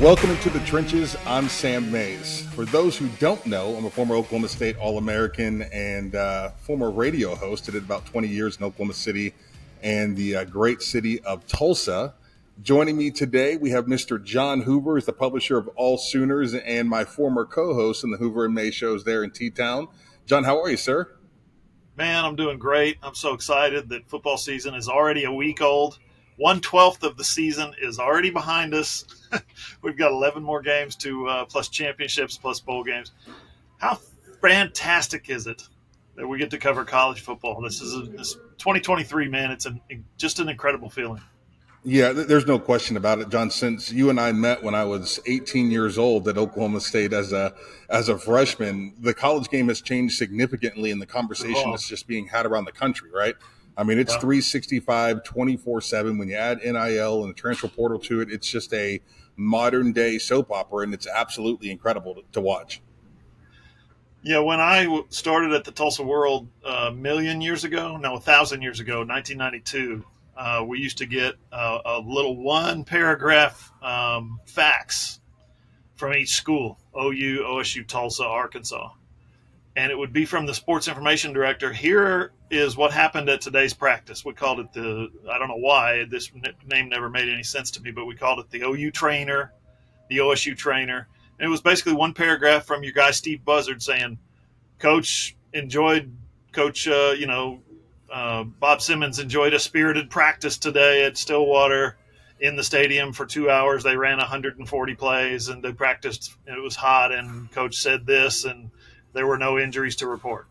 Welcome into the trenches. I'm Sam Mayes. For those who don't know, I'm a former Oklahoma State All American and uh, former radio host. I did about 20 years in Oklahoma City and the uh, great city of Tulsa. Joining me today, we have Mr. John Hoover, is the publisher of All Sooners and my former co-host in the Hoover and Mayes show there in T-Town. John, how are you, sir? Man, I'm doing great. I'm so excited that football season is already a week old. One twelfth of the season is already behind us. We've got 11 more games to uh, plus championships plus bowl games. How fantastic is it that we get to cover college football? This is a, this 2023, man. It's an, just an incredible feeling. Yeah, there's no question about it, John. Since you and I met when I was 18 years old at Oklahoma State as a as a freshman, the college game has changed significantly, and the conversation oh. is just being had around the country, right? I mean, it's yeah. 365, 24 7. When you add NIL and the transfer portal to it, it's just a modern day soap opera, and it's absolutely incredible to, to watch. Yeah, when I started at the Tulsa World a million years ago, no, a thousand years ago, 1992, uh, we used to get a, a little one paragraph um, fax from each school OU, OSU, Tulsa, Arkansas. And it would be from the sports information director. Here is what happened at today's practice. We called it the, I don't know why this name never made any sense to me, but we called it the OU trainer, the OSU trainer. And it was basically one paragraph from your guy, Steve Buzzard, saying, Coach enjoyed, Coach, uh, you know, uh, Bob Simmons enjoyed a spirited practice today at Stillwater in the stadium for two hours. They ran 140 plays and they practiced. It was hot, and coach said this, and there were no injuries to report.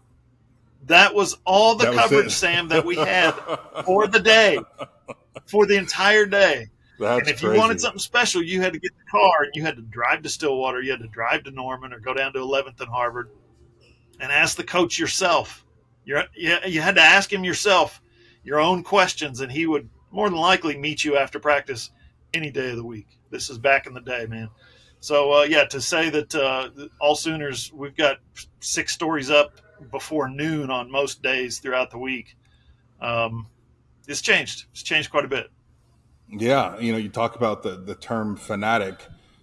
That was all the coverage, Sam, that we had for the day, for the entire day. That's and if crazy. you wanted something special, you had to get the car and you had to drive to Stillwater, you had to drive to Norman or go down to 11th and Harvard and ask the coach yourself you're, you, you had to ask him yourself your own questions, and he would more than likely meet you after practice any day of the week. This is back in the day, man. So uh, yeah, to say that uh, all Sooners, we've got six stories up before noon on most days throughout the week. Um, it's changed. It's changed quite a bit. Yeah, you know, you talk about the the term fanatic.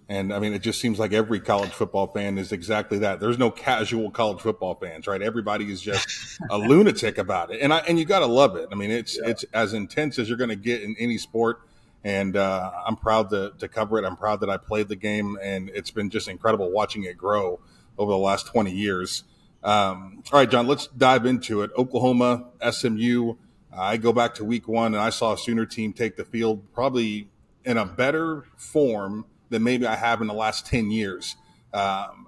And I mean, it just seems like every college football fan is exactly that. There's no casual college football fans, right? Everybody is just a lunatic about it, and I and you got to love it. I mean, it's yeah. it's as intense as you're going to get in any sport, and uh, I'm proud to to cover it. I'm proud that I played the game, and it's been just incredible watching it grow over the last 20 years. Um, all right, John, let's dive into it. Oklahoma, SMU. I go back to week one, and I saw a Sooner team take the field probably in a better form than maybe I have in the last 10 years. Um,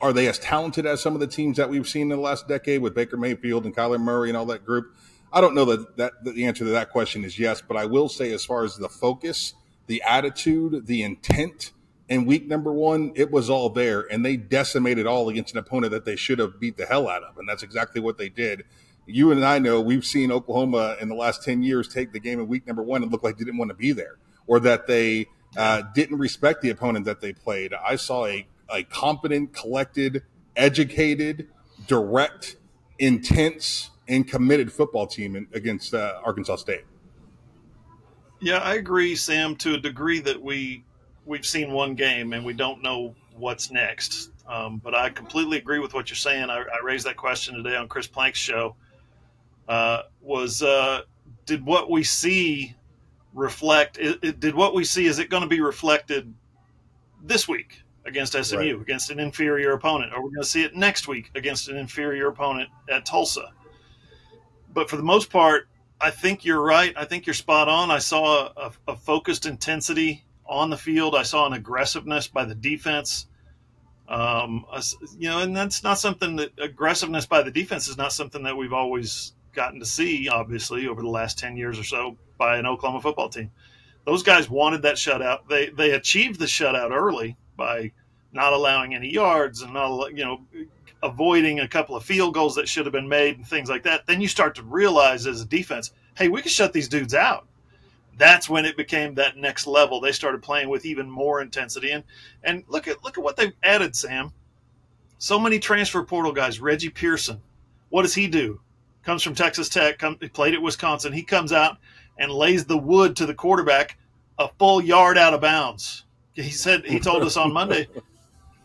are they as talented as some of the teams that we've seen in the last decade with Baker Mayfield and Kyler Murray and all that group? I don't know that, that, that the answer to that question is yes, but I will say as far as the focus, the attitude, the intent in week number one, it was all there, and they decimated all against an opponent that they should have beat the hell out of, and that's exactly what they did. You and I know we've seen Oklahoma in the last ten years take the game in week number one and look like they didn't want to be there, or that they uh, didn't respect the opponent that they played. I saw a, a competent, collected, educated, direct, intense, and committed football team in, against uh, Arkansas State. Yeah, I agree, Sam, to a degree that we we've seen one game and we don't know what's next. Um, but I completely agree with what you're saying. I, I raised that question today on Chris Plank's show. Uh, was uh, did what we see reflect? It, it, did what we see is it going to be reflected this week against SMU right. against an inferior opponent, or we're going to see it next week against an inferior opponent at Tulsa? But for the most part, I think you're right. I think you're spot on. I saw a, a focused intensity on the field. I saw an aggressiveness by the defense. Um, you know, and that's not something that aggressiveness by the defense is not something that we've always gotten to see, obviously, over the last 10 years or so by an Oklahoma football team. Those guys wanted that shutout. They, they achieved the shutout early by not allowing any yards and not, you know, avoiding a couple of field goals that should have been made and things like that. Then you start to realize as a defense, hey, we can shut these dudes out. That's when it became that next level. They started playing with even more intensity. And and look at look at what they've added, Sam. So many transfer portal guys. Reggie Pearson. What does he do? comes from Texas Tech, come, played at Wisconsin. He comes out and lays the wood to the quarterback a full yard out of bounds. He said he told us on Monday.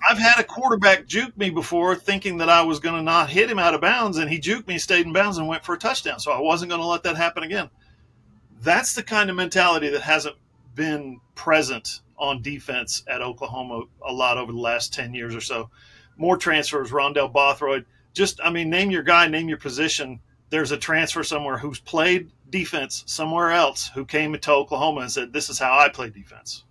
I've had a quarterback juke me before, thinking that I was going to not hit him out of bounds, and he juked me, stayed in bounds, and went for a touchdown. So I wasn't going to let that happen again. That's the kind of mentality that hasn't been present on defense at Oklahoma a lot over the last 10 years or so. More transfers, Rondell Bothroyd. Just, I mean, name your guy, name your position. There's a transfer somewhere who's played defense somewhere else who came into Oklahoma and said, This is how I play defense.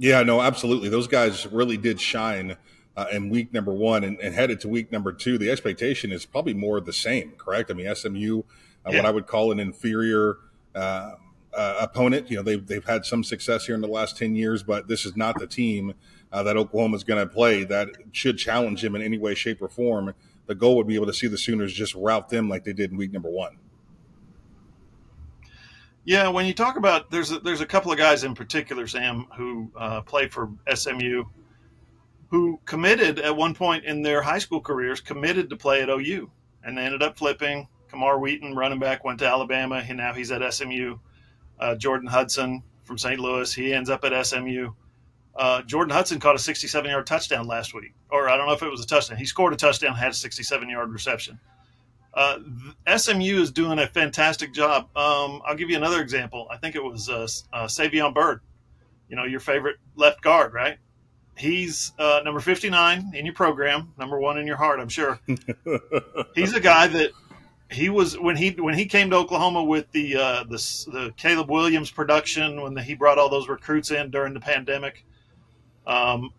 Yeah, no, absolutely. Those guys really did shine uh, in week number one and, and, headed to week number two. The expectation is probably more the same, correct? I mean, SMU, uh, yeah. what I would call an inferior uh, uh, opponent. You know, they've they've had some success here in the last ten years, but this is not the team uh, that Oklahoma is going to play that should challenge him in any way, shape, or form. The goal would be able to see the Sooners just route them like they did in week number one. Yeah, when you talk about there's a, there's a couple of guys in particular, Sam, who uh, play for SMU, who committed at one point in their high school careers, committed to play at OU, and they ended up flipping. Camar Wheaton, running back, went to Alabama, and now he's at SMU uh, Jordan Hudson from St. Louis. He ends up at SMU. Uh, Jordan Hudson caught a 67 yard touchdown last week, or I don't know if it was a touchdown. He scored a touchdown, had a 67 yard reception. Uh, SMU is doing a fantastic job. Um, I'll give you another example. I think it was uh, uh, Savion Byrd, you know, your favorite left guard, right? He's uh, number 59 in your program, number one in your heart, I'm sure. He's a guy that he was when he when he came to Oklahoma with the uh, the, the Caleb Williams production when the, he brought all those recruits in during the pandemic. Um,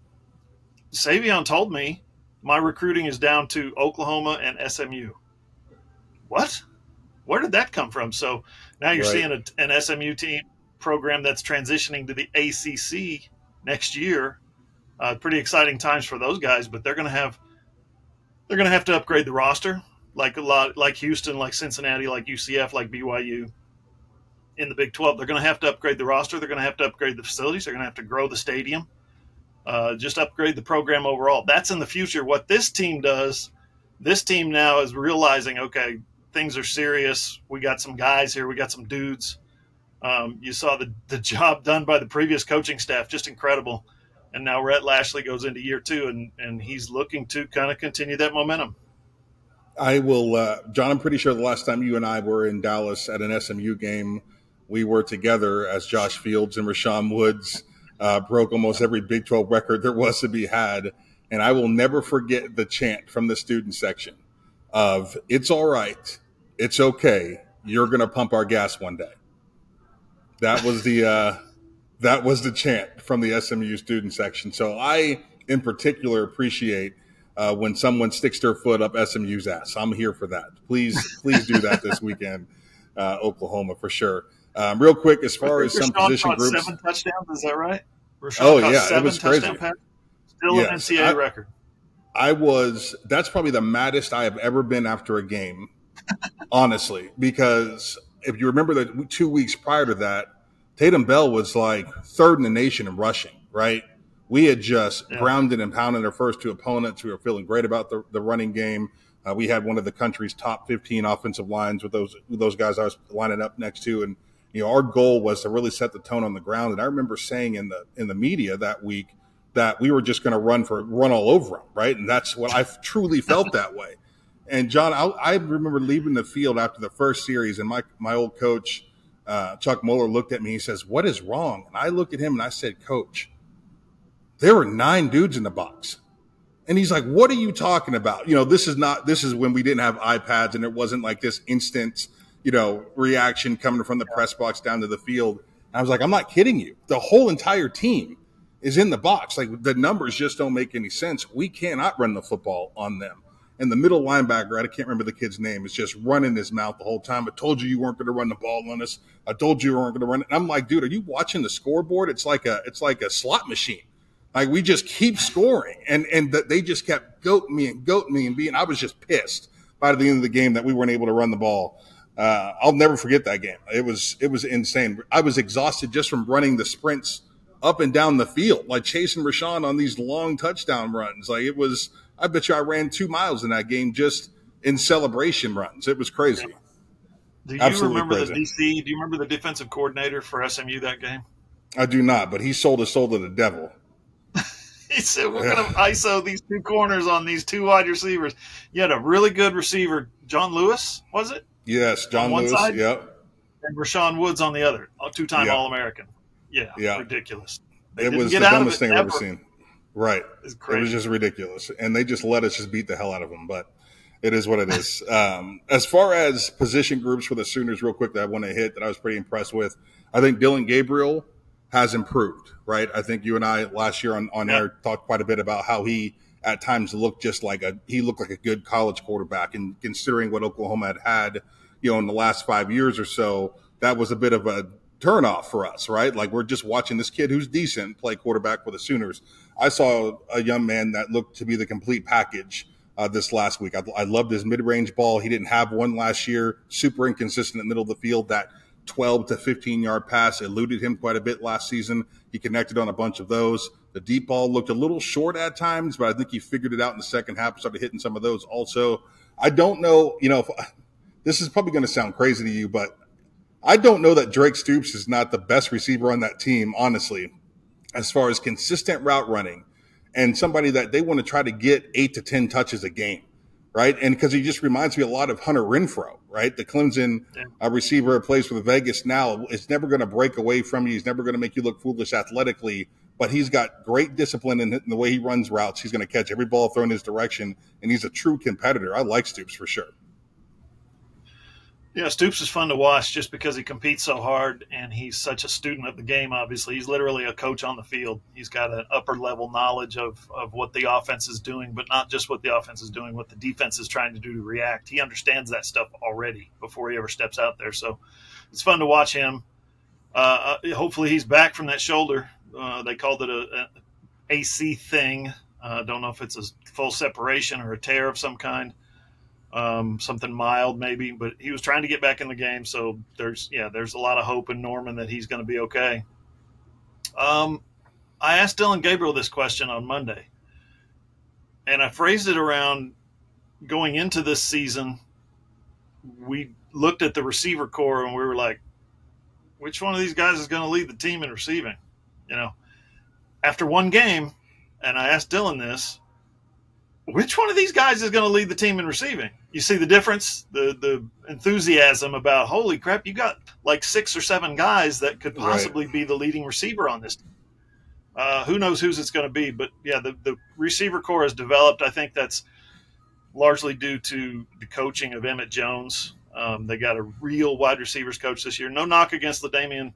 Savion told me my recruiting is down to Oklahoma and SMU. What? Where did that come from? So now you're right. seeing a, an SMU team program that's transitioning to the ACC next year. Uh, pretty exciting times for those guys, but they're going to have they're going to have to upgrade the roster like a lot like Houston, like Cincinnati, like UCF, like BYU in the Big 12. They're going to have to upgrade the roster. They're going to have to upgrade the facilities. They're going to have to grow the stadium. Uh, just upgrade the program overall. That's in the future. What this team does, this team now is realizing, okay, things are serious. We got some guys here. We got some dudes. Um, you saw the, the job done by the previous coaching staff, just incredible. And now Rhett Lashlee goes into year two, and, and he's looking to kind of continue that momentum. I will, uh, John. I'm pretty sure the last time you and I were in Dallas at an SMU game, we were together as Josh Fields and Rashaun Woods uh, broke almost every Big 12 record there was to be had. And I will never forget the chant from the student section of "It's all right, it's okay, you're going to pump our gas one day." That was the uh, that was the chant from the SMU student section. So I, in particular, appreciate uh, when someone sticks their foot up SMU's ass. I'm here for that. Please, please do that this weekend, uh, Oklahoma for sure. Um, real quick, as far as some position groups, seven touchdowns. Is that right? Rashaun oh yeah, it was crazy. Pass, still yes, an NCAA I, record. I was. That's probably the maddest I have ever been after a game, honestly. Because if you remember that two weeks prior to that, Tatum Bell was like third in the nation in rushing, right? we had just yeah. grounded and pounded our first two opponents. We were feeling great about the, the running game. Uh, we had one of the country's top 15 offensive lines with those with those guys I was lining up next to, and you know our goal was to really set the tone on the ground. And I remember saying in the in the media that week that we were just going to run for run all over them, right? And that's what I truly felt that way. And John, I, I, remember leaving the field after the first series, and my my old coach uh, Chuck Mueller looked at me. He says, "What is wrong?" And I looked at him and I said, "Coach." there were nine dudes in the box. And he's like, what are you talking about? You know, this is not, this is when we didn't have iPads and it wasn't like this instant, you know, reaction coming from the press box down to the field. And I was like, I'm not kidding you. The whole entire team is in the box. Like the numbers just don't make any sense. We cannot run the football on them. And the middle linebacker, I can't remember the kid's name, is just running his mouth the whole time. I told you you weren't going to run the ball on us. I told you you weren't going to run it. And I'm like, dude, are you watching the scoreboard? It's like a, it's like a slot machine. Like we just keep scoring, and and that they just kept goating me and goating me and being. I was just pissed by the end of the game that we weren't able to run the ball. Uh, I'll never forget that game. It was it was insane. I was exhausted just from running the sprints up and down the field, like chasing Rashaun on these long touchdown runs. Like it was. I bet you I ran two miles in that game just in celebration runs. It was crazy. Do you Absolutely remember crazy. the DC? Do you remember the defensive coordinator for SMU that game? I do not, but he sold his soul to the devil. he said, "We're yeah. going to ISO these two corners on these two wide receivers." You had a really good receiver, John Lewis, was it? Yes, John Lewis. Side, yep. And Rashaun Woods on the other, a two-time yep. All-American. Yeah, yeah, ridiculous. They it was the dumbest thing I've ever seen. Right. It was just ridiculous, and they just let us just beat the hell out of them. But it is what it is. um, as far as position groups for the Sooners, real quick, that I want to hit that I was pretty impressed with. I think Dillon Gabriel has improved. Right. I think you and I last year on on air talked quite a bit about how he at times looked just like a he looked like a good college quarterback, and considering what Oklahoma had had, you know, in the last five years or so, that was a bit of a turnoff for us, right? Like we're just watching this kid who's decent play quarterback for the Sooners. I saw a young man that looked to be the complete package uh, this last week. I, I loved his mid-range ball. He didn't have one last year. Super inconsistent in the middle of the field. That 12 to 15 yard pass eluded him quite a bit last season. He connected on a bunch of those. The deep ball looked a little short at times, but I think he figured it out in the second half. Started hitting some of those also. I don't know, you know, if, this is probably going to sound crazy to you, but I don't know that Drake Stoops is not the best receiver on that team, honestly, as far as consistent route running and somebody that they want to try to get eight to 10 touches a game, right? And because he just reminds me a lot of Hunter Renfrow, right? The Clemson uh, receiver plays for the Vegas now. It's never going to break away from you. He's never going to make you look foolish athletically, but he's got great discipline in, in the way he runs routes. He's going to catch every ball thrown his direction, and he's a true competitor. I like Stoops for sure. Yeah, Stoops is fun to watch just because he competes so hard and he's such a student of the game, obviously. He's literally a coach on the field. He's got an upper level knowledge of, of what the offense is doing, but not just what the offense is doing, what the defense is trying to do to react. He understands that stuff already before he ever steps out there. So it's fun to watch him. Uh, uh hopefully he's back from that shoulder. Uh, they called it a, a AC thing. Uh, don't know if it's a full separation or a tear of some kind um, something mild maybe, but he was trying to get back in the game. So there's yeah, there's a lot of hope in Norman that he's going to be okay. Um, I asked Dillon Gabriel this question on Monday, and I phrased it around going into this season. We looked at the receiver core and we were like, which one of these guys is going to lead the team in receiving? You know, after one game, and I asked Dillon this, which one of these guys is going to lead the team in receiving? You see the difference, the the enthusiasm about holy crap, you got like six or seven guys that could possibly right. be the leading receiver on this. Uh, who knows whose it's going to be, but yeah, the, the receiver core has developed. I think that's largely due to the coaching of Emmett Jones. Um, they got a real wide receivers coach this year. No knock against L'Damian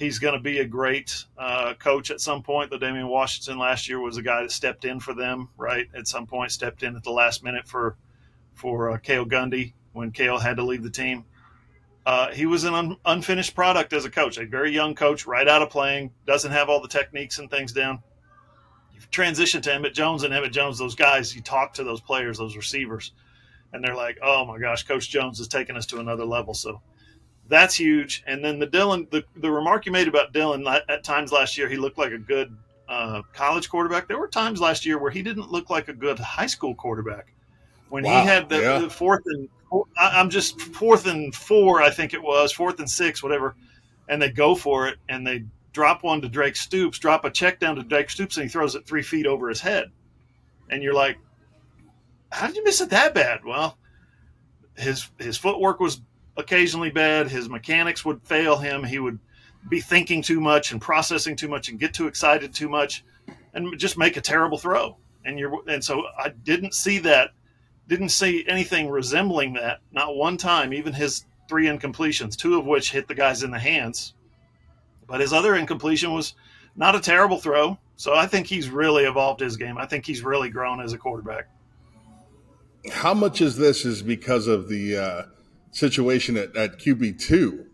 he's going to be a great uh, coach at some point. L'Damian Washington last year was a guy that stepped in for them, right? At some point, stepped in at the last minute for for uh, Cale Gundy when Cale had to leave the team. Uh, he was an un- unfinished product as a coach, a very young coach, right out of playing, doesn't have all the techniques and things down. You transition to Emmett Jones and Emmett Jones, those guys, you talk to those players, those receivers, and they're like, "Oh my gosh, Coach Jones has taken us to another level." So that's huge. And then the Dillon, the, the remark you made about Dillon at times last year, he looked like a good uh, college quarterback. There were times last year where he didn't look like a good high school quarterback. When wow, he had the, yeah. the fourth and I'm just fourth and four, I think it was fourth and six, whatever, and they go for it and they drop one to Drake Stoops, drop a check down to Drake Stoops, and he throws it three feet over his head, and you're like, how did you miss it that bad? Well, his his footwork was occasionally bad. His mechanics would fail him. He would be thinking too much and processing too much and get too excited too much and just make a terrible throw. And you're and so I didn't see that didn't see anything resembling that not one time even his three incompletions two of which hit the guys in the hands but his other incompletion was not a terrible throw so i think he's really evolved his game i think he's really grown as a quarterback how much is this is because of the uh, situation at, at QB2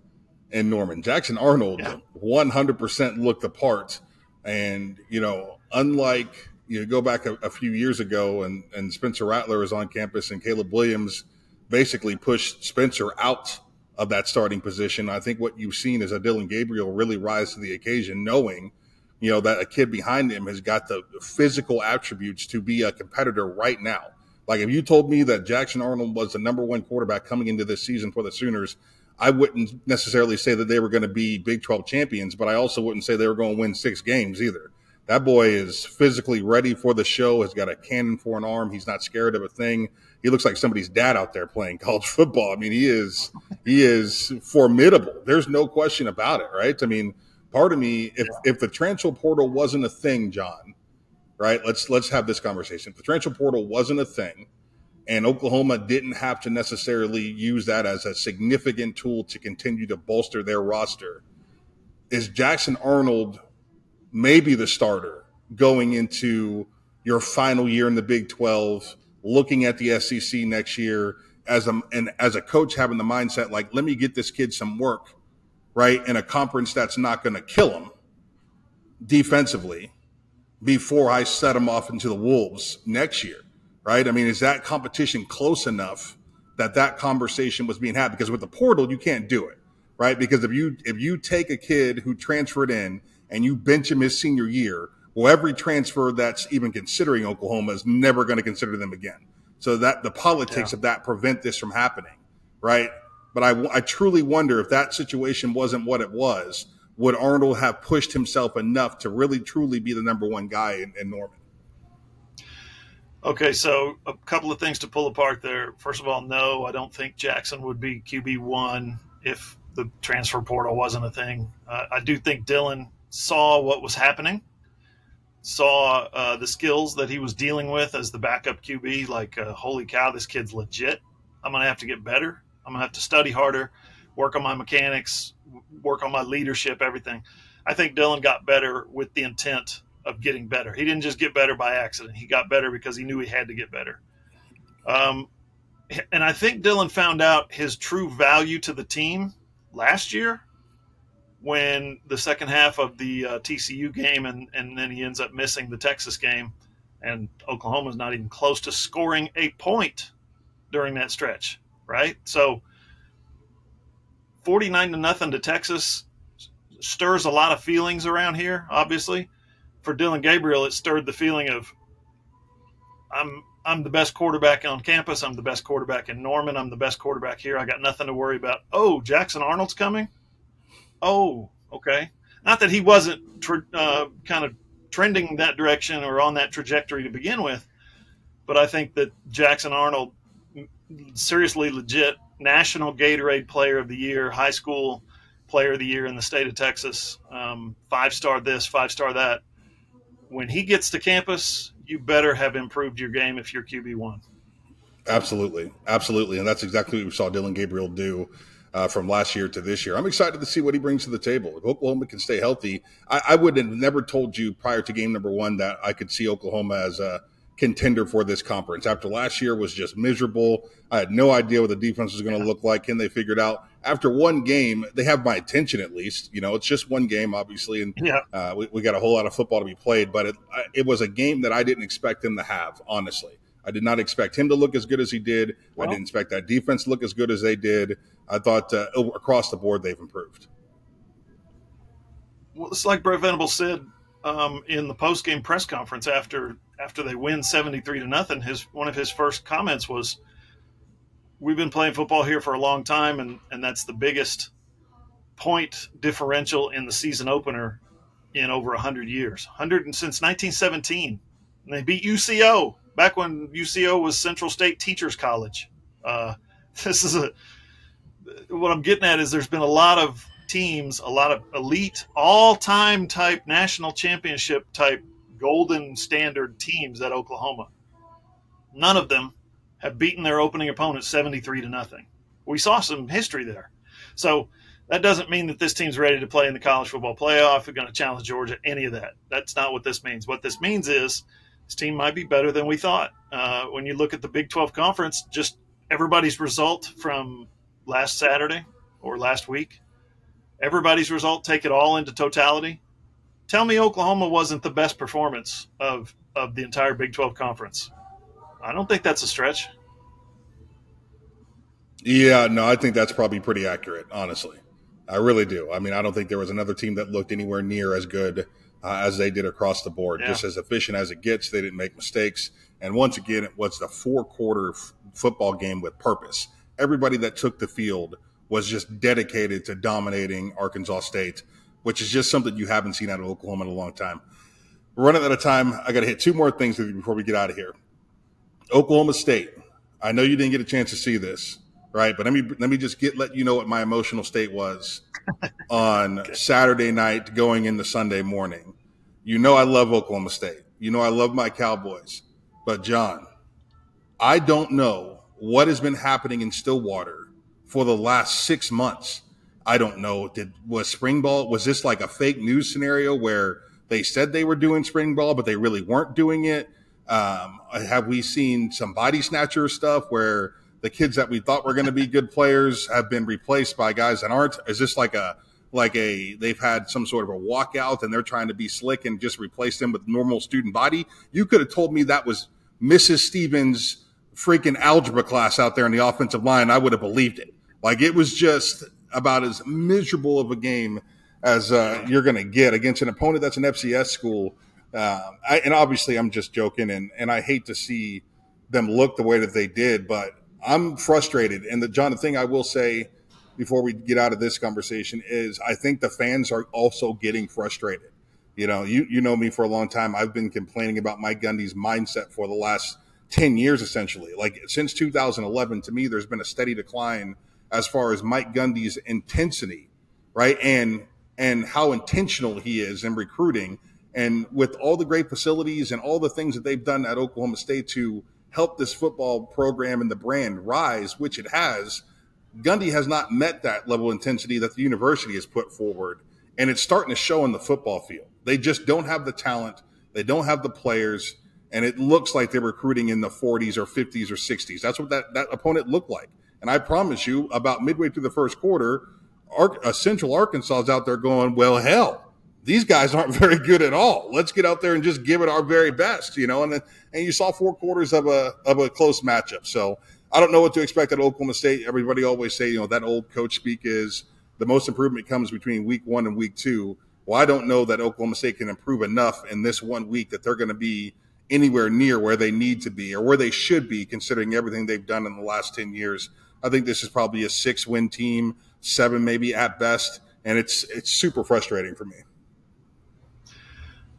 in Norman. Jackson Arnold yeah. 100% looked the part. And, you know, unlike, you know, go back a, a, few years ago and, and Spencer Rattler was on campus and Caleb Williams basically pushed Spencer out of that starting position. I think what you've seen is a Dillon Gabriel really rise to the occasion, knowing, you know, that a kid behind him has got the physical attributes to be a competitor right now. Like if you told me that Jackson Arnold was the number one quarterback coming into this season for the Sooners, I wouldn't necessarily say that they were going to be Big 12 champions, but I also wouldn't say they were going to win six games either. That boy is physically ready for the show, has got a cannon for an arm. He's not scared of a thing. He looks like somebody's dad out there playing college football. I mean, he is he is formidable. There's no question about it, right? I mean, part of me, if if the transfer portal wasn't a thing, John, right? Let's let's have this conversation. The transfer portal wasn't a thing, and Oklahoma didn't have to necessarily use that as a significant tool to continue to bolster their roster, is Jackson Arnold maybe the starter going into your final year in the Big 12, looking at the SEC next year as a and as a coach having the mindset like, let me get this kid some work, right, in a conference that's not going to kill him defensively before I set him off into the wolves next year, right? I mean, is that competition close enough that that conversation was being had? Because with the portal, you can't do it, right? Because if you if you take a kid who transferred in and you bench him his senior year, well, every transfer that's even considering Oklahoma is never going to consider them again. So that the politics yeah. of that prevent this from happening, right? But I, I truly wonder if that situation wasn't what it was, would Arnold have pushed himself enough to really truly be the number one guy in, in Norman? Okay, so a couple of things to pull apart there. First of all, no, I don't think Jackson would be QB one if the transfer portal wasn't a thing. Uh, I do think Dillon saw what was happening, saw uh, the skills that he was dealing with as the backup QB. Like, uh, holy cow, this kid's legit. I'm to have to get better. I'm to have to study harder, work on my mechanics, work on my leadership, everything. I think Dillon got better with the intent of getting better. He didn't just get better by accident. He got better because he knew he had to get better. Um, and I think Dillon found out his true value to the team last year when the second half of the uh, TCU game, and, and then he ends up missing the Texas game, and Oklahoma's not even close to scoring a point during that stretch, right? So 49 to nothing to Texas stirs a lot of feelings around here, obviously. For Dillon Gabriel, it stirred the feeling of I'm I'm the best quarterback on campus. I'm the best quarterback in Norman. I'm the best quarterback here. I got nothing to worry about. Oh, Jackson Arnold's coming oh, okay. Not that he wasn't uh, kind of trending that direction or on that trajectory to begin with, but I think that Jackson Arnold, seriously legit national Gatorade Player of the Year, high school Player of the Year in the state of Texas, um, five star this, five star that. When he gets to campus, you better have improved your game if you're QB one. Absolutely, absolutely, and that's exactly what we saw Dillon Gabriel do uh, from last year to this year. I'm excited to see what he brings to the table. If Oklahoma can stay healthy, I, I would have never told you prior to game number one that I could see Oklahoma as a contender for this conference. After last year was just miserable. I had no idea what the defense was going to look like. Can they figure it out? After one game, they have my attention at least. You know, it's just one game, obviously, and yeah. uh, we, we, got a whole lot of football to be played. But it, it was a game that I didn't expect them to have, honestly. I did not expect him to look as good as he did. Well, I didn't expect that defense to look as good as they did. I thought uh, across the board they've improved. Well, it's like Brent Venables said um, in the post game press conference after after they win seventy three to nothing. His one of his first comments was, "We've been playing football here for a long time, and and that's the biggest point differential in the season opener in over hundred years, hundred and since nineteen seventeen. And they beat UCO back when UCO was Central State Teachers College. Uh, this is a what I'm getting at is there's been a lot of teams, a lot of elite, all-time type national championship type golden standard teams at Oklahoma. None of them have beaten their opening opponent 73 to nothing. We saw some history there. So that doesn't mean that this team's ready to play in the college football playoff. We're going to challenge Georgia, any of that. That's not what this means. What this means is this team might be better than we thought. Uh, when you look at the Big 12 conference, just everybody's result from last Saturday or last week, everybody's result, take it all into totality. Tell me Oklahoma wasn't the best performance of, of the entire Big 12 conference. I don't think that's a stretch. Yeah, no, I think that's probably pretty accurate, honestly. I really do. I mean, I don't think there was another team that looked anywhere near as good uh, as they did across the board. Yeah. Just as efficient as it gets, they didn't make mistakes. And once again, it was the four quarter f- football game with purpose. Everybody that took the field was just dedicated to dominating Arkansas State, which is just something you haven't seen out of Oklahoma in a long time. We're running out of time. I got to hit two more things with you before we get out of here. Oklahoma State. I know you didn't get a chance to see this, right? But let me let me just get let you know what my emotional state was on okay. Saturday night going into Sunday morning. You know I love Oklahoma State. You know I love my Cowboys. But John, I don't know what has been happening in Stillwater for the last six months. I don't know. Did was spring ball? Was this like a fake news scenario where they said they were doing spring ball, but they really weren't doing it? Um, have we seen some body snatcher stuff where the kids that we thought were going to be good players have been replaced by guys that aren't? Is this like a like a they've had some sort of a walkout and they're trying to be slick and just replace them with normal student body? You could have told me that was Mrs. Stevens' freaking algebra class out there in the offensive line. I would have believed it. Like it was just about as miserable of a game as uh, you're going to get against an opponent that's an FCS school. Uh, I, and obviously, I'm just joking, and and I hate to see them look the way that they did, but I'm frustrated. And the John, the thing I will say before we get out of this conversation is, I think the fans are also getting frustrated. You know, you you know me for a long time. I've been complaining about Mike Gundy's mindset for the last 10 years essentially. Like since 2011 to me there's been a steady decline as far as Mike Gundy's intensity, right? And and how intentional he is in recruiting and with all the great facilities and all the things that they've done at Oklahoma State to help this football program and the brand rise, which it has, Gundy has not met that level of intensity that the university has put forward. And it's starting to show in the football field. They just don't have the talent. They don't have the players. And it looks like they're recruiting in the 40s or 50s or 60s. That's what that, that opponent looked like. And I promise you, about midway through the first quarter, Ar- uh, Central Arkansas is out there going, well, hell, these guys aren't very good at all. Let's get out there and just give it our very best, you know. And and you saw four quarters of a of a close matchup. So I don't know what to expect at Oklahoma State. Everybody always say, you know, that old coach speak is the most improvement comes between week one and week two. Well, I don't know that Oklahoma State can improve enough in this one week that they're going to be anywhere near where they need to be or where they should be, considering everything they've done in the last ten years. I think this is probably a six win team, seven maybe at best, and it's it's super frustrating for me.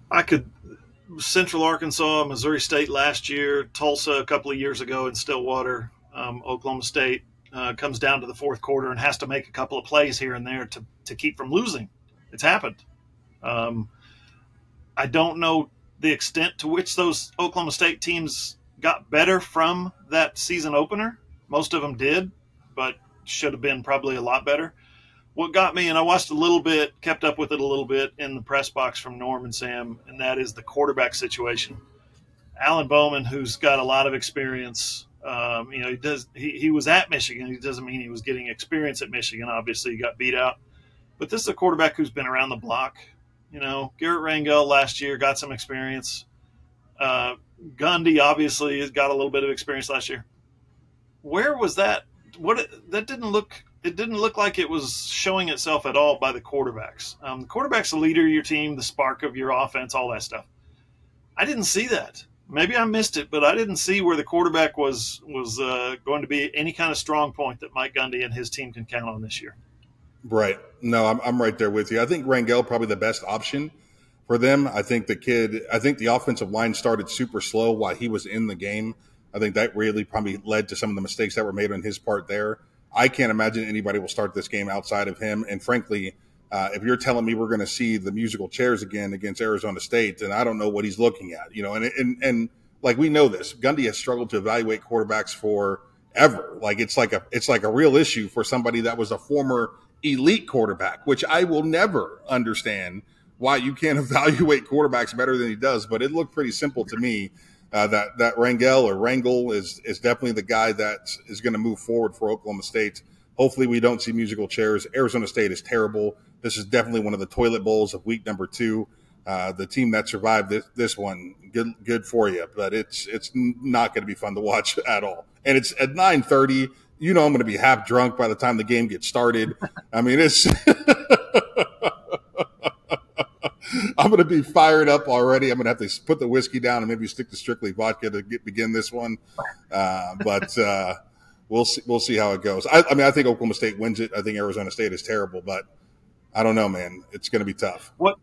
I could Central Arkansas, Missouri State last year, Tulsa a couple of years ago in Stillwater, um, Oklahoma State uh, comes down to the fourth quarter and has to make a couple of plays here and there to, to keep from losing. It's happened. Um, I don't know the extent to which those Oklahoma State teams got better from that season opener. Most of them did, but should have been probably a lot better. What got me, and I watched a little bit, kept up with it a little bit in the press box from Norman Sam, and that is the quarterback situation. Alan Bowman, who's got a lot of experience, um, you know, he does. He, he was at Michigan. He doesn't mean he was getting experience at Michigan. Obviously, he got beat out, but this is a quarterback who's been around the block. You know, Garrett Rangel last year got some experience. Uh, Gundy obviously has got a little bit of experience last year. Where was that what that didn't look it didn't look like it was showing itself at all by the quarterbacks. Um, the quarterback's the leader of your team, the spark of your offense, all that stuff. I didn't see that. Maybe I missed it, but I didn't see where the quarterback was was uh, going to be any kind of strong point that Mike Gundy and his team can count on this year. Right. No, I'm, I'm right there with you. I think Rangel probably the best option for them. I think the kid. I think the offensive line started super slow while he was in the game. I think that really probably led to some of the mistakes that were made on his part there. I can't imagine anybody will start this game outside of him. And frankly, uh, if you're telling me we're going to see the musical chairs again against Arizona State, then I don't know what he's looking at. You know, and and and like we know this, Gundy has struggled to evaluate quarterbacks for ever. Like it's like a it's like a real issue for somebody that was a former elite quarterback, which I will never understand why you can't evaluate quarterbacks better than he does. But it looked pretty simple to me uh, that that Rangel or Rangel is is definitely the guy that is going to move forward for Oklahoma State. Hopefully, we don't see musical chairs. Arizona State is terrible. This is definitely one of the toilet bowls of week number two. Uh, the team that survived this, this one, good good for you, but it's it's not going to be fun to watch at all. And it's at nine thirty. You know, I'm going to be half drunk by the time the game gets started. I mean, it's. I'm going to be fired up already. I'm going to have to put the whiskey down and maybe stick to strictly vodka to get, begin this one. Uh, but uh, we'll see. We'll see how it goes. I, I mean, I think Oklahoma State wins it. I think Arizona State is terrible, but I don't know, man. It's going to be tough. What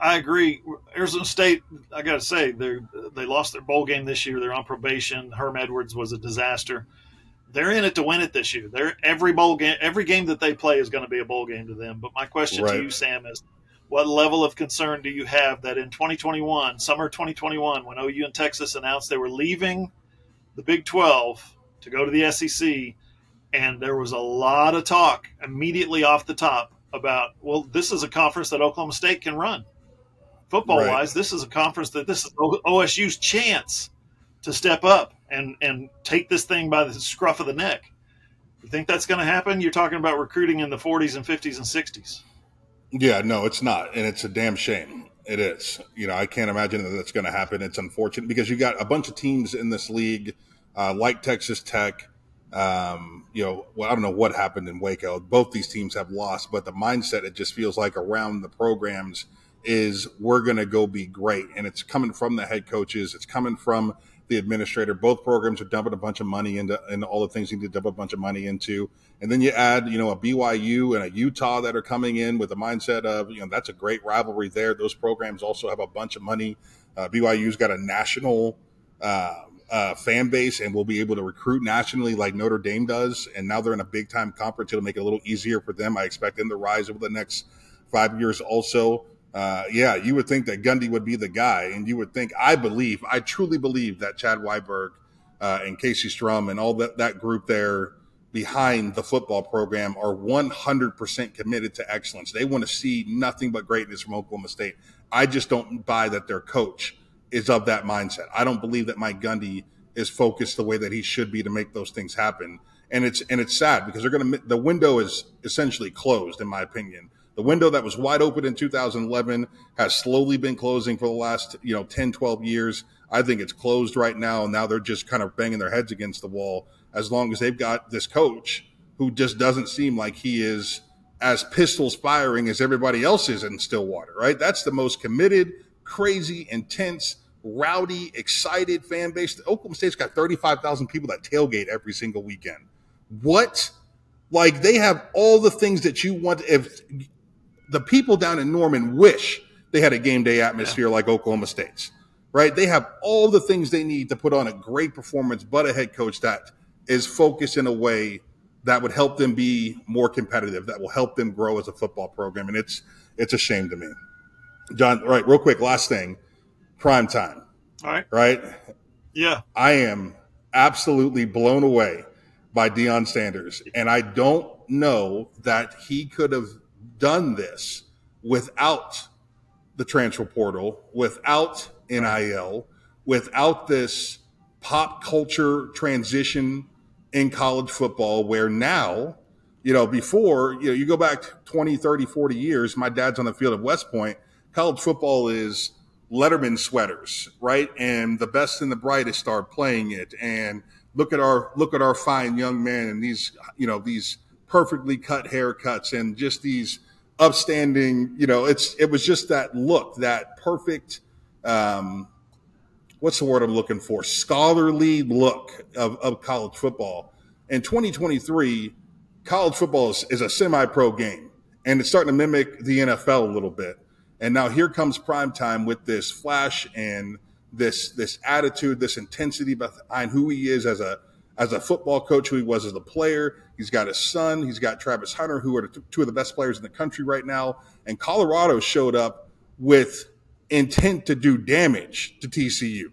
I agree. Arizona State, I got to say, they they lost their bowl game this year. They're on probation. Herm Edwards was a disaster. They're in it to win it this year. They're every bowl game, every game that they play is going to be a bowl game to them. But my question right. to you, Sam, is what level of concern do you have that in 2021, summer 2021, when OU and Texas announced they were leaving the Big 12 to go to the SEC, and there was a lot of talk immediately off the top about, well, this is a conference that Oklahoma State can run. Football right. wise, this is a conference that this is OSU's chance to step up and, and take this thing by the scruff of the neck. You think that's going to happen? You're talking about recruiting in the 40s and 50s and 60s. Yeah, no, it's not, and it's a damn shame. It is. You know, I can't imagine that that's going to happen. It's unfortunate because you got a bunch of teams in this league, uh, like Texas Tech. Um, you know, well, I don't know what happened in Waco. Both these teams have lost, but the mindset it just feels like around the programs is we're going to go be great, and it's coming from the head coaches. It's coming from the administrator. Both programs are dumping a bunch of money into, into all the things you need to dump a bunch of money into. And then you add, you know, a BYU and a Utah that are coming in with the mindset of, you know, that's a great rivalry there. Those programs also have a bunch of money. Uh, BYU's got a national uh, uh, fan base and will be able to recruit nationally like Notre Dame does. And now they're in a big time conference. It'll make it a little easier for them. I expect them to rise over the next five years also uh, yeah, you would think that Gundy would be the guy, and you would think, I believe, I truly believe that Chad Weiberg uh, and Casey Strum and all that, that group there behind the football program are 100% committed to excellence. They want to see nothing but greatness from Oklahoma State. I just don't buy that their coach is of that mindset. I don't believe that Mike Gundy is focused the way that he should be to make those things happen. And it's and it's sad because they're going to the window is essentially closed in my opinion the window that was wide open in 2011 has slowly been closing for the last, you know, 10, 12 years. I think it's closed right now. And now they're just kind of banging their heads against the wall as long as they've got this coach who just doesn't seem like he is as pistols firing as everybody else is in Stillwater, right? That's the most committed, crazy, intense, rowdy, excited fan base. Oklahoma State's got 35,000 people that tailgate every single weekend. What? Like they have all the things that you want. If the people down in Norman wish they had a game day atmosphere yeah. like Oklahoma State's, right? They have all the things they need to put on a great performance, but a head coach that is focused in a way that would help them be more competitive, that will help them grow as a football program. And it's it's a shame to me. John, right, real quick, last thing. Prime time. All right. Right? Yeah. I am absolutely blown away by Deion Sanders. And I don't know that he could have done this without the transfer portal, without NIL, without this pop culture transition in college football where now, you know, before, you know, you go back 20, 30, 40 years, my dad's on the field at West Point, college football is Letterman sweaters, right? And the best and the brightest start playing it. And look at our look at our fine young men and these, you know, these perfectly cut haircuts and just these upstanding. You know, it's it was just that look, that perfect. Um, what's the word I'm looking for? Scholarly look of, of college football. In 2023, college football is, is a semi-pro game, and it's starting to mimic the NFL a little bit. And now here comes prime time with this flash and this this attitude, this intensity behind who he is as a as a football coach, who he was as a player. He's got his son. He's got Travis Hunter, who are two of the best players in the country right now. And Colorado showed up with intent to do damage to TCU.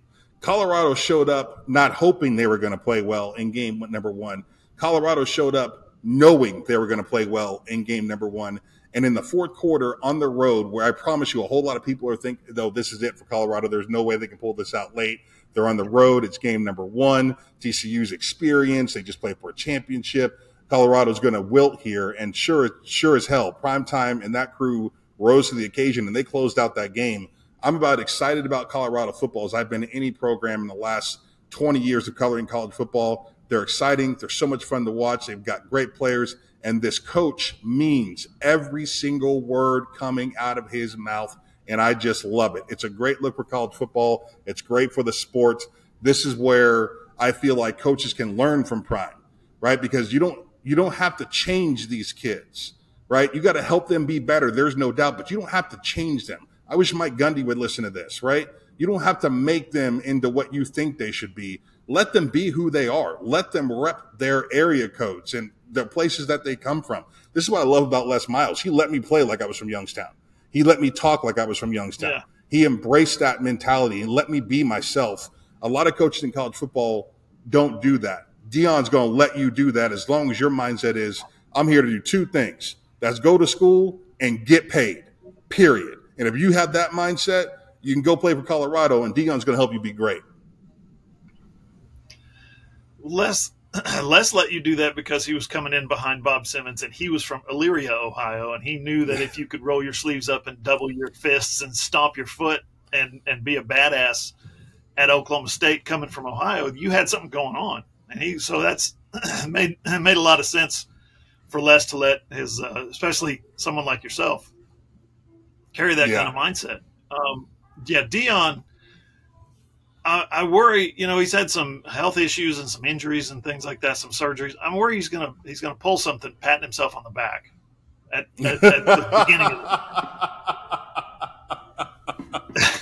Colorado showed up not hoping they were going to play well in game number one. Colorado showed up knowing they were going to play well in game number one. And in the fourth quarter on the road, where I promise you a whole lot of people are thinking, though, this is it for Colorado. There's no way they can pull this out late. They're on the road. It's game number one. TCU's experience. They just played for a championship. Colorado's going to wilt here. And sure, sure as hell, prime time and that crew rose to the occasion and they closed out that game. I'm about excited about Colorado football as I've been in any program in the last 20 years of coloring college football. They're exciting. They're so much fun to watch. They've got great players. And this coach means every single word coming out of his mouth and I just love it. It's a great look for college football. It's great for the sport. This is where I feel like coaches can learn from Prime. right? Because you don't you don't have to change these kids, right? You got to help them be better. There's no doubt, but you don't have to change them. I wish Mike Gundy would listen to this, right? You don't have to make them into what you think they should be. Let them be who they are. Let them rep their area codes and the places that they come from. This is what I love about Les Miles. He let me play like I was from Youngstown. He let me talk like I was from Youngstown. Yeah. He embraced that mentality and let me be myself. A lot of coaches in college football don't do that. Deion's going to let you do that as long as your mindset is, I'm here to do two things. That's go to school and get paid, period. And if you have that mindset, you can go play for Colorado and Deion's going to help you be great. Les, Les let you do that because he was coming in behind Bob Simmons and he was from Elyria, Ohio, and he knew that if you could roll your sleeves up and double your fists and stomp your foot and, and be a badass at Oklahoma State coming from Ohio, you had something going on and he so that's made made a lot of sense for Les to let his, uh, especially someone like yourself, carry that yeah. kind of mindset. Um, yeah, Deion. I, I, worry. You know, he's had some health issues and some injuries and things like that, some surgeries. I'm worried he's gonna he's gonna pull something, patting himself on the back at, at, at the beginning of the.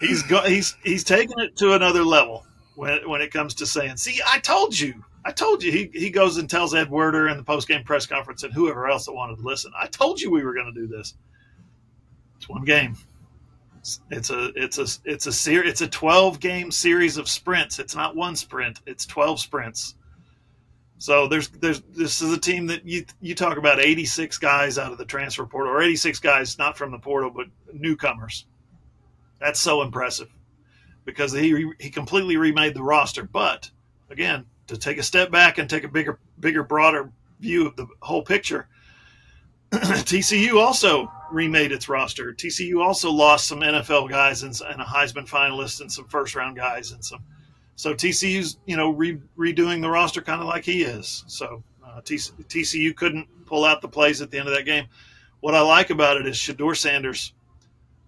he's go, he's he's taking it to another level when when it comes to saying, "See, I told you, I told you." He he goes and tells Ed Werder in the post game press conference and whoever else that wanted to listen, "I told you we were going to do this." It's one game. It's a it's a it's a ser- it's a twelve game series of sprints. It's not one sprint. It's twelve sprints. So there's there's this is a team that you you talk about 86 guys out of the transfer portal or 86 guys not from the portal but newcomers. That's so impressive because he he completely remade the roster. But again, to take a step back and take a bigger bigger broader view of the whole picture, TCU also remade its roster. TCU also lost some NFL guys and, and a Heisman finalist and some first round guys and some. So TCU's you know re, redoing the roster kind of like he is. So uh, TCU couldn't pull out the plays at the end of that game. What I like about it is Shedeur Sanders,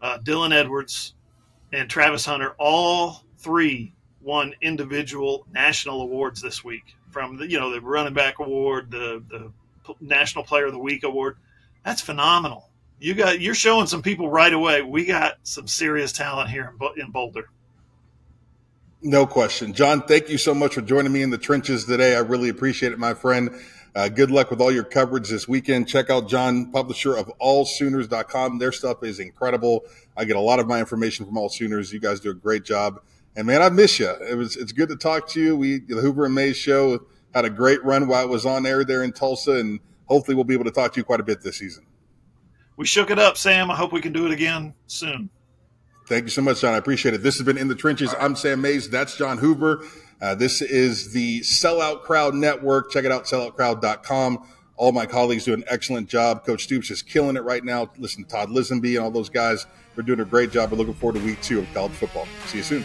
uh, Dylan Edwards, and Travis Hunter, all three won individual national awards this week from the you know the running back award, the the National Player of the Week award. That's phenomenal. You got you're showing some people right away. We got some serious talent here in Boulder. No question, John. Thank you so much for joining me in the trenches today. I really appreciate it, my friend. Uh, good luck with all your coverage this weekend. Check out John, publisher of allsooners.com. Their stuff is incredible. I get a lot of my information from All Sooners. You guys do a great job. And man, I miss you. It was it's good to talk to you. We the Hoover and Mayes show had a great run while it was on air there in Tulsa, and hopefully we'll be able to talk to you quite a bit this season. We shook it up, Sam. I hope we can do it again soon. Thank you so much, John. I appreciate it. This has been In the Trenches. I'm Sam Mayes. That's John Hoover. Uh, this is the Sellout Crowd Network. Check it out, selloutcrowd.com. All my colleagues do an excellent job. Coach Stoops is killing it right now. Listen to Todd Lisenby and all those guys. They're doing a great job. We're looking forward to week two of college football. See you soon.